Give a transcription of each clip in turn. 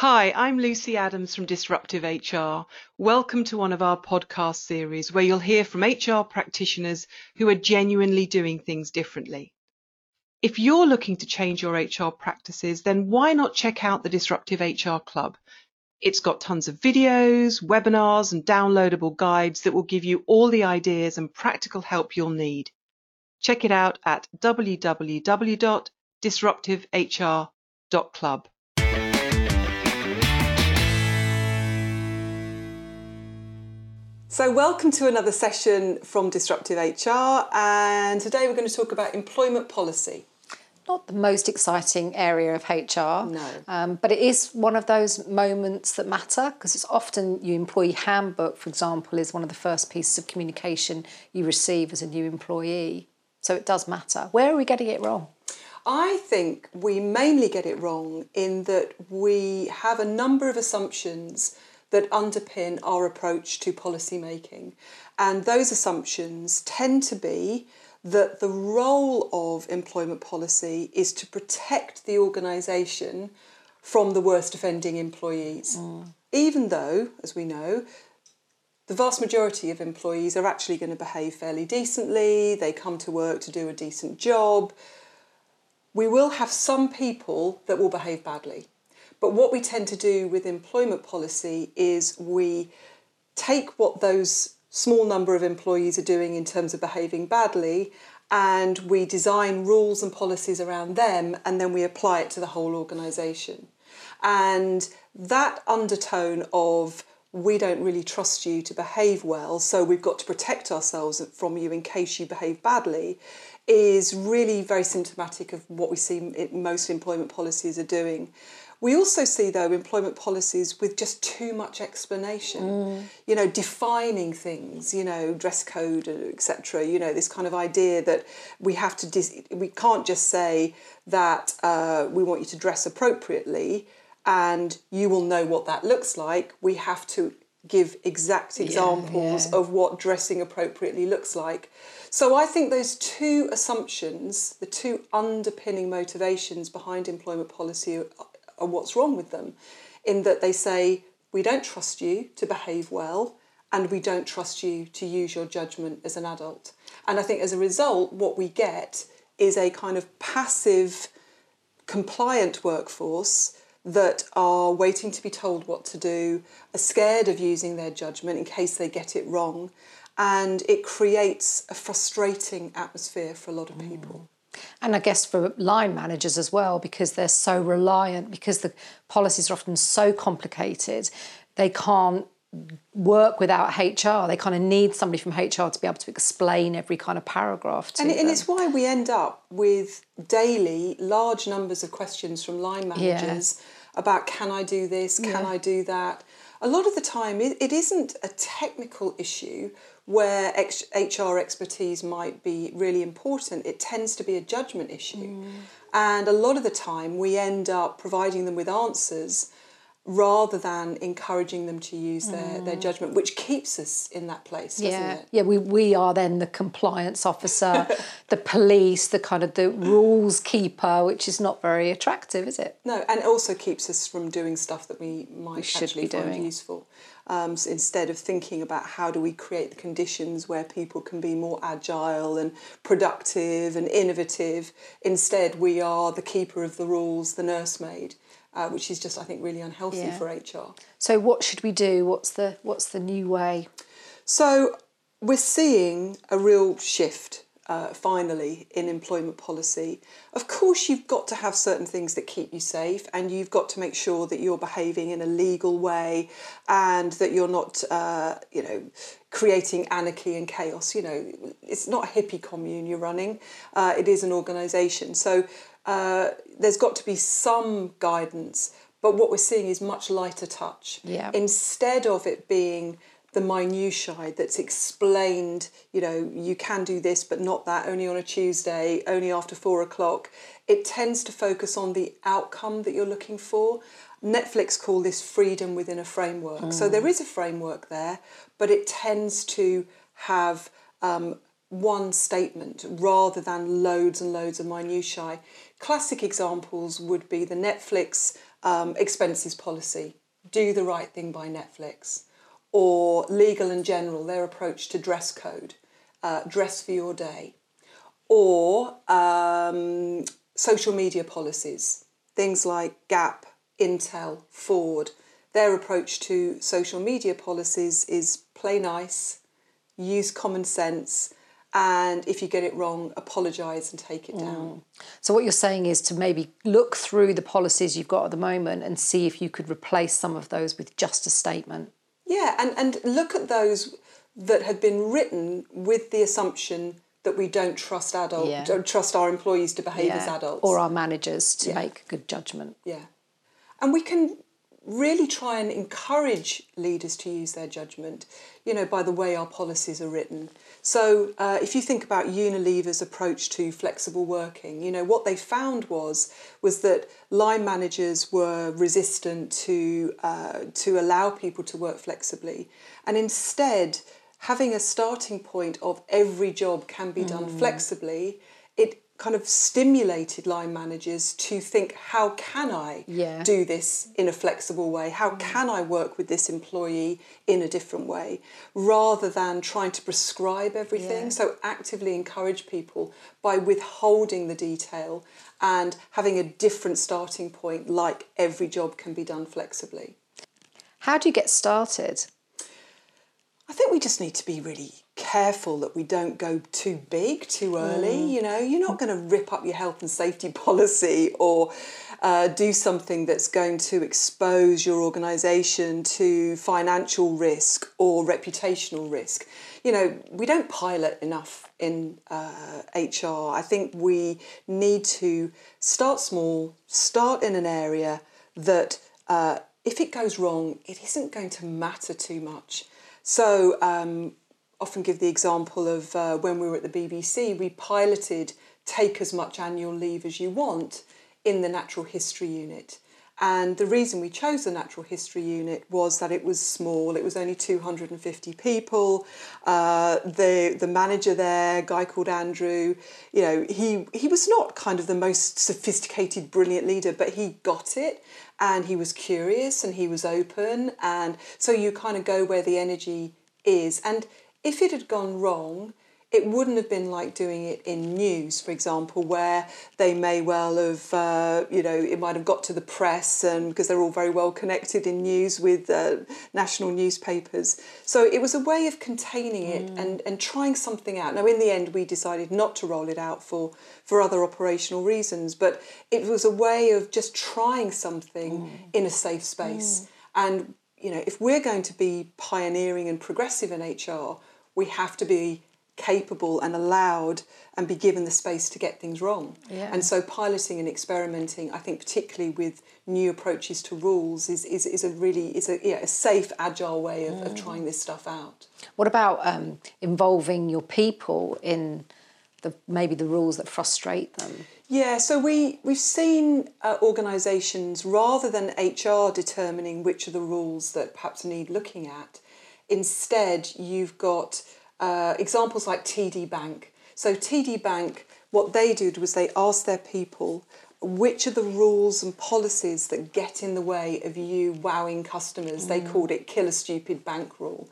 Hi, I'm Lucy Adams from Disruptive HR. Welcome to one of our podcast series where you'll hear from HR practitioners who are genuinely doing things differently. If you're looking to change your HR practices, then why not check out the Disruptive HR Club? It's got tons of videos, webinars, and downloadable guides that will give you all the ideas and practical help you'll need. Check it out at www.disruptivehr.club. So, welcome to another session from Disruptive HR, and today we're going to talk about employment policy. Not the most exciting area of HR, No. um, but it is one of those moments that matter because it's often your employee handbook, for example, is one of the first pieces of communication you receive as a new employee. So it does matter. Where are we getting it wrong? I think we mainly get it wrong in that we have a number of assumptions that underpin our approach to policy making. And those assumptions tend to be that the role of employment policy is to protect the organisation from the worst offending employees. Mm. Even though, as we know, the vast majority of employees are actually going to behave fairly decently, they come to work to do a decent job. We will have some people that will behave badly. But what we tend to do with employment policy is we take what those small number of employees are doing in terms of behaving badly and we design rules and policies around them and then we apply it to the whole organisation. And that undertone of we don't really trust you to behave well, so we've got to protect ourselves from you in case you behave badly, is really very symptomatic of what we see most employment policies are doing. We also see, though, employment policies with just too much explanation. You know, defining things. You know, dress code, etc. You know, this kind of idea that we have to. Dis- we can't just say that uh, we want you to dress appropriately, and you will know what that looks like. We have to give exact examples yeah. of what dressing appropriately looks like. So I think those two assumptions, the two underpinning motivations behind employment policy are what's wrong with them, in that they say we don't trust you to behave well and we don't trust you to use your judgment as an adult. And I think as a result, what we get is a kind of passive, compliant workforce that are waiting to be told what to do, are scared of using their judgment in case they get it wrong, and it creates a frustrating atmosphere for a lot of people. Mm. And I guess for line managers as well, because they're so reliant, because the policies are often so complicated, they can't work without HR. They kind of need somebody from HR to be able to explain every kind of paragraph to And, them. and it's why we end up with daily large numbers of questions from line managers about can I do this, can Yeah. I do that. A lot of the time, it, it isn't a technical issue where HR expertise might be really important. It tends to be a judgment issue. Mm. And a lot of the time, we end up providing them with answers rather than encouraging them to use their, mm. their judgment, which keeps us in that place, doesn't yeah, it? yeah. We we are then the compliance officer, the police, the kind of the rules keeper, which is not very attractive, is it? No, and it also keeps us from doing stuff that we might should actually be find doing. useful. Um, so instead of thinking about how do we create the conditions where people can be more agile and productive and innovative, instead we are the keeper of the rules, the nursemaid, uh, which is just I think really unhealthy Yeah. for HR. So what should we do? What's the what's the new way? So we're seeing a real shift uh, finally in employment policy. Of course, you've got to have certain things that keep you safe, and you've got to make sure that you're behaving in a legal way, and that you're not, uh, you know, creating anarchy and chaos. You know, it's not a hippie commune you're running; uh, it is an organisation. So uh, there's got to be some guidance. But what we're seeing is much lighter touch. Yeah. Instead of it being the minutiae that's explained, you know, you can do this but not that, only on a Tuesday, only after four o'clock, it tends to focus on the outcome that you're looking for. Netflix call this freedom within a framework. So there is a framework there, but it tends to have um, one statement rather than loads and loads of minutiae. Classic examples would be the Netflix um, expenses policy, do the right thing by Netflix, or legal and general, their approach to dress code, uh, dress for your day, or um, social media policies, things like Gap, Intel, Ford. Their approach to social media policies is play nice, use common sense, and if you get it wrong, apologise and take it down. So what you're saying is to maybe look through the policies you've got at the moment and see if you could replace some of those with just a statement. Yeah, and, and look at those that have been written with the assumption that we don't trust adults, Yeah. don't trust our employees to behave as adults. Or our managers to Yeah. make good judgment. Yeah. And we can really try and encourage leaders to use their judgment, you know, by the way our policies are written. So uh, if you think about Unilever's approach to flexible working, you know, what they found was was that line managers were resistant to uh, to allow people to work flexibly. And instead, having a starting point of every job can be done flexibly, it kind of stimulated line managers to think how can I Yeah. do this in a flexible way? How mm. can I work with this employee in a different way? Rather than trying to prescribe everything. Yeah. So actively encourage people by withholding the detail and having a different starting point, like every job can be done flexibly. How do you get started? I think we just need to be really careful that we don't go too big too early. You know, you're not going to rip up your health and safety policy or uh, do something that's going to expose your organisation to financial risk or reputational risk. You know, we don't pilot enough in uh, HR. I think we need to start small, start in an area that uh, if it goes wrong, it isn't going to matter too much. So, um, often give the example of uh, when we were at the BBC, we piloted take as much annual leave as you want in the natural history unit. And the reason we chose the natural history unit was that it was small. It was only 250 people. Uh, the the manager there, a guy called Andrew, you know, he he was not kind of the most sophisticated, brilliant leader, but he got it, and he was curious and he was open, and so you kind of go where the energy is. And if it had gone wrong, it wouldn't have been like doing it in news, for example, where they may well have, uh, you know, it might have got to the press, and because they're all very well connected in news with uh, national newspapers. So it was a way of containing it and, and trying something out. Now, in the end, we decided not to roll it out for for other operational reasons, but it was a way of just trying something in a safe space. And you know, if we're going to be pioneering and progressive in HR, we have to be capable and allowed and be given the space to get things wrong. Yeah. And so piloting and experimenting, I think particularly with new approaches to rules is, is, is a really is a, yeah, a safe, agile way of, of trying this stuff out. What about um, involving your people in the maybe the rules that frustrate them? Yeah, so we, we've seen uh, organisations, rather than HR determining which are the rules that perhaps need looking at, instead you've got uh, examples like TD Bank. So, TD Bank, what they did was they asked their people which are the rules and policies that get in the way of you wowing customers. They called it kill a stupid bank rule.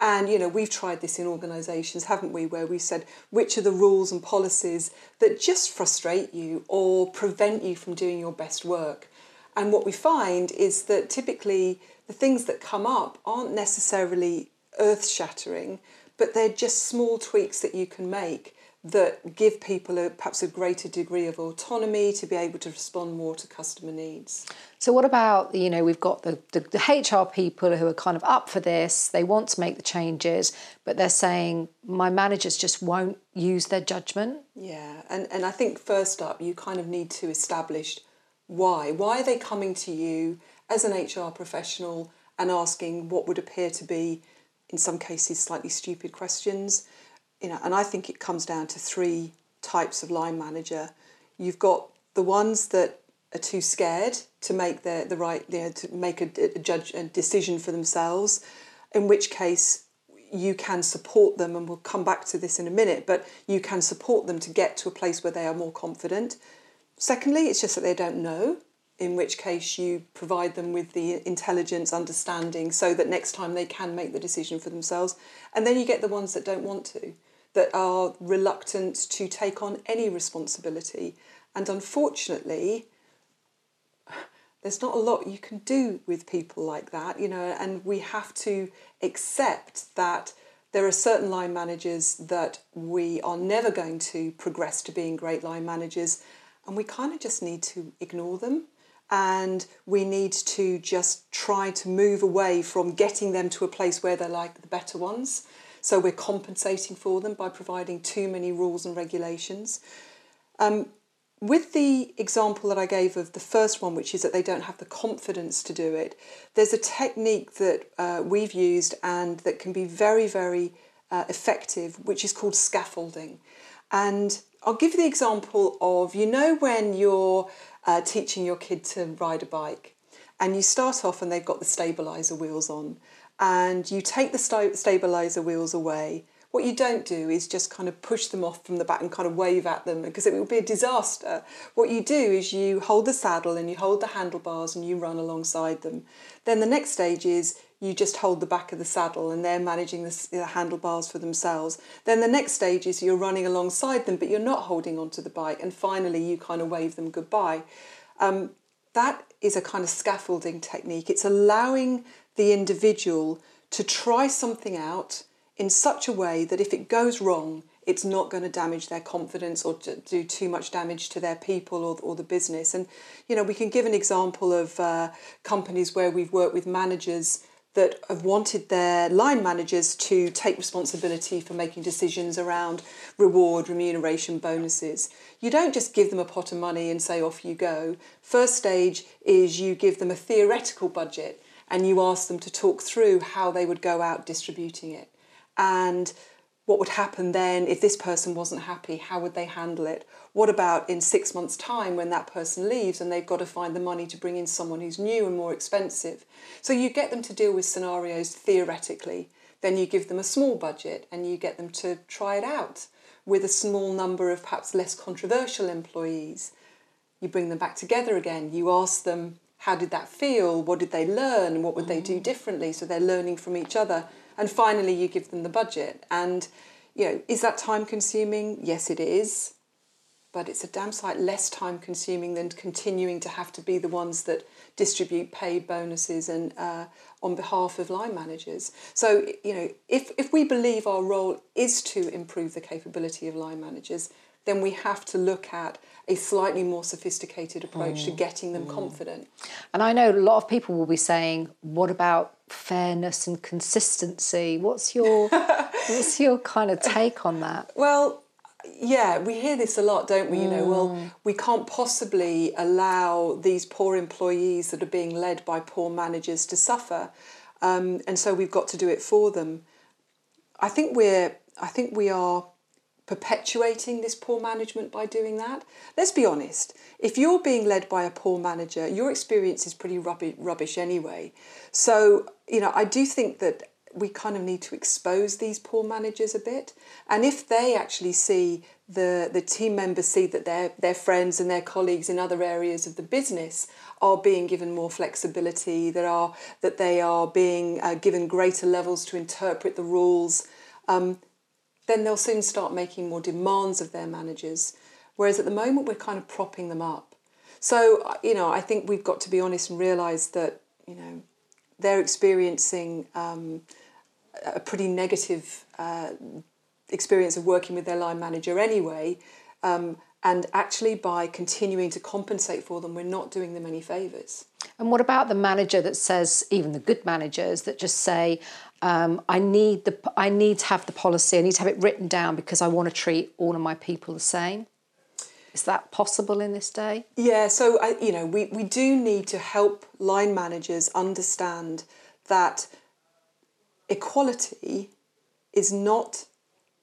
And you know, we've tried this in organisations, haven't we, where we said which are the rules and policies that just frustrate you or prevent you from doing your best work. And what we find is that typically the things that come up aren't necessarily earth shattering, but they're just small tweaks that you can make that give people a, perhaps a greater degree of autonomy to be able to respond more to customer needs. So what about you know we've got the, the, the HR people who are kind of up for this. They want to make the changes, but they're saying my managers just won't use their judgment. Yeah, and, and I think first up, you kind of need to establish why. Why are they coming to you as an HR professional and asking what would appear to be, in some cases, slightly stupid questions? You know, and I think it comes down to three types of line manager. You've got the ones that are too scared to make the, the right, you know, to make a, a judge a decision for themselves, in which case you can support them, and we'll come back to this in a minute, but you can support them to get to a place where they are more confident. Secondly, it's just that they don't know. in which case you provide them with the intelligence, understanding, so that next time they can make the decision for themselves. And then you get the ones that don't want to, that are reluctant to take on any responsibility. And unfortunately, there's not a lot you can do with people like that, you know, and we have to accept that there are certain line managers that we are never going to progress to being great line managers, and we kind of just need to ignore them. And we need to just try to move away from getting them to a place where they're like the better ones. So we're compensating for them by providing too many rules and regulations. Um, with the example that I gave of the first one, which is that they don't have the confidence to do it, there's a technique that uh, we've used and that can be very, very uh, effective, which is called scaffolding. And I'll give you the example of you know, when you're uh, teaching your kid to ride a bike and you start off and they've got the stabilizer wheels on, and you take the stabilizer wheels away what you don't do is just kind of push them off from the back and kind of wave at them because it will be a disaster. What you do is you hold the saddle and you hold the handlebars and you run alongside them. Then the next stage is you just hold the back of the saddle and they're managing the, the handlebars for themselves. Then the next stage is you're running alongside them but you're not holding onto the bike and finally you kind of wave them goodbye. Um, that is a kind of scaffolding technique. It's allowing the individual to try something out in such a way that if it goes wrong, it's not going to damage their confidence or do too much damage to their people or, or the business. And, you know, we can give an example of uh, companies where we've worked with managers that have wanted their line managers to take responsibility for making decisions around reward, remuneration, bonuses. You don't just give them a pot of money and say, off you go. First stage is you give them a theoretical budget and you ask them to talk through how they would go out distributing it and what would happen then if this person wasn't happy? How would they handle it? What about in six months time when that person leaves and they've got to find the money to bring in someone who's new and more expensive? So you get them to deal with scenarios theoretically then you give them a small budget and you get them to try it out with a small number of perhaps less controversial employees. You bring them back together again. You ask them how did that feel? What did they learn? What would they do mm. differently? So they're learning from each other and finally you give them the budget and you know is that time consuming yes it is but it's a damn sight less time consuming than continuing to have to be the ones that distribute paid bonuses and uh, on behalf of line managers. So, you know, if, if we believe our role is to improve the capability of line managers, then we have to look at a slightly more sophisticated approach mm. to getting them mm. confident. And I know a lot of people will be saying, what about fairness and consistency. What's your what's your kind of take on that? Well, yeah, we hear this a lot, don't we? You know, well, mm. we can't possibly allow these poor employees that are being led by poor managers to suffer, um, and so we've got to do it for them. I think we're, I think we are perpetuating this poor management by doing that. Let's be honest, if you're being led by a poor manager, your experience is pretty rubbish anyway. So, you know, I do think that we kind of need to expose these poor managers a bit. And if they actually see the, the team members see that their, their friends and their colleagues in other areas of the business are being given more flexibility, that, are, that they are being uh, given greater levels to interpret the rules, um, then they'll soon start making more demands of their managers. Whereas at the moment, we're kind of propping them up. So, uh, you know, I think we've got to be honest and realise that, you know, they're experiencing um, a pretty negative uh, experience of working with their line manager anyway. Um, and actually, by continuing to compensate for them, we're not doing them any favours. And what about the manager that says, even the good managers that just say, um, I need the I need to have the policy. I need to have it written down because I want to treat all of my people the same. Is that possible in this day? Yeah. So I, you know, we we do need to help line managers understand that equality is not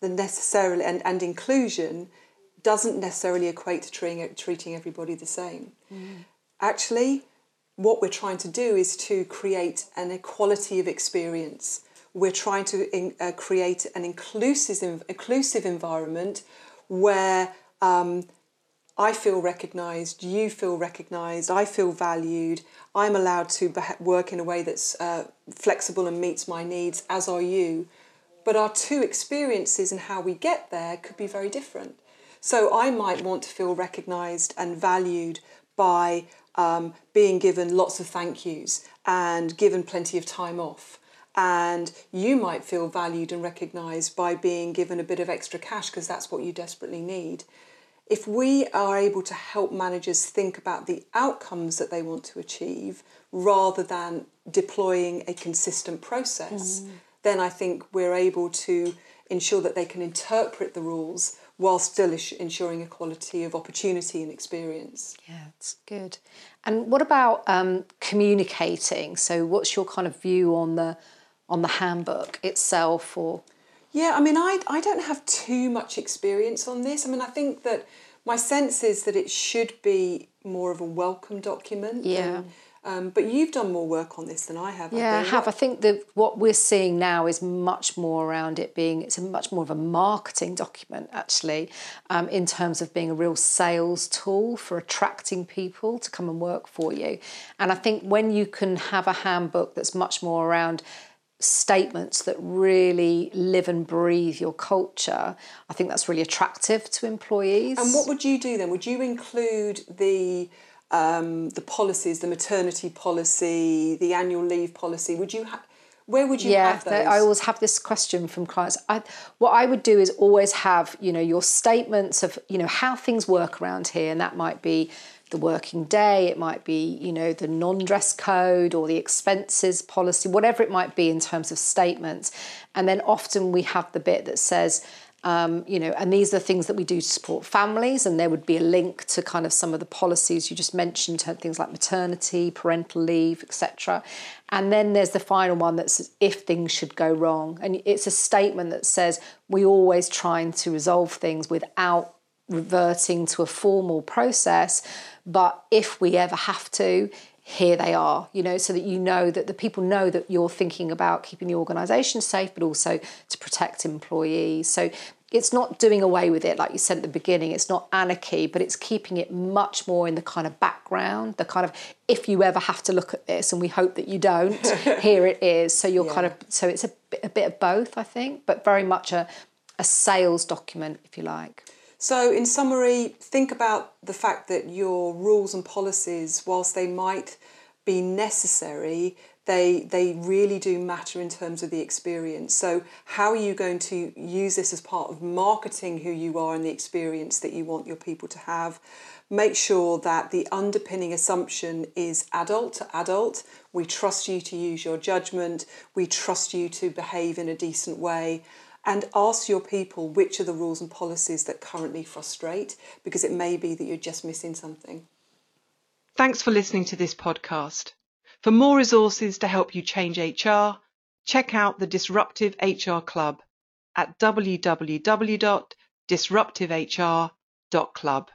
the necessarily and, and inclusion doesn't necessarily equate to treating, treating everybody the same. Mm. Actually, what we're trying to do is to create an equality of experience. We're trying to in, uh, create an inclusive, inclusive environment where um, I feel recognised, you feel recognised, I feel valued, I'm allowed to work in a way that's uh, flexible and meets my needs, as are you. But our two experiences and how we get there could be very different. So I might want to feel recognised and valued by um, being given lots of thank yous and given plenty of time off. And you might feel valued and recognised by being given a bit of extra cash because that's what you desperately need if we are able to help managers think about the outcomes that they want to achieve rather than deploying a consistent process, mm. then I think we're able to ensure that they can interpret the rules while still ensuring equality of opportunity and experience. Yeah, it's good. And what about um, communicating? So, what's your kind of view on the on the handbook itself, or yeah, I mean, I, I don't have too much experience on this. I mean, I think that my sense is that it should be more of a welcome document. Yeah. Than, um, but you've done more work on this than I have. Yeah, I, I have. I think that what we're seeing now is much more around it being, it's a much more of a marketing document actually, um, in terms of being a real sales tool for attracting people to come and work for you. And I think when you can have a handbook that's much more around statements that really live and breathe your culture, I think that's really attractive to employees. And what would you do then? Would you include the um, the policies, the maternity policy, the annual leave policy? Would you have where would you yeah, have those? I always have this question from clients. I, what I would do is always have, you know, your statements of, you know, how things work around here, and that might be the working day, it might be, you know, the non-dress code or the expenses policy, whatever it might be in terms of statements. And then often we have the bit that says, um, you know, and these are things that we do to support families, and there would be a link to kind of some of the policies you just mentioned, things like maternity, parental leave, etc. And then there's the final one that says if things should go wrong, and it's a statement that says we always trying to resolve things without reverting to a formal process but if we ever have to, here they are, you know, so that you know that the people know that you're thinking about keeping the organisation safe, but also to protect employees. So it's not doing away with it, like you said at the beginning, it's not anarchy, but it's keeping it much more in the kind of background, the kind of if you ever have to look at this, and we hope that you don't, here it is. So you're yeah. kind of, so it's a bit, a bit of both, I think, but very much a, a sales document, if you like. So, in summary, think about the fact that your rules and policies, whilst they might be necessary, they they really do matter in terms of the experience. So, how are you going to use this as part of marketing who you are and the experience that you want your people to have? Make sure that the underpinning assumption is adult to adult. We trust you to use your judgment. We trust you to behave in a decent way and ask your people which are the rules and policies that currently frustrate, because it may be that you're just missing something. Thanks for listening to this podcast. For more resources to help you change HR, check out the Disruptive HR Club at www.disruptivehr.club.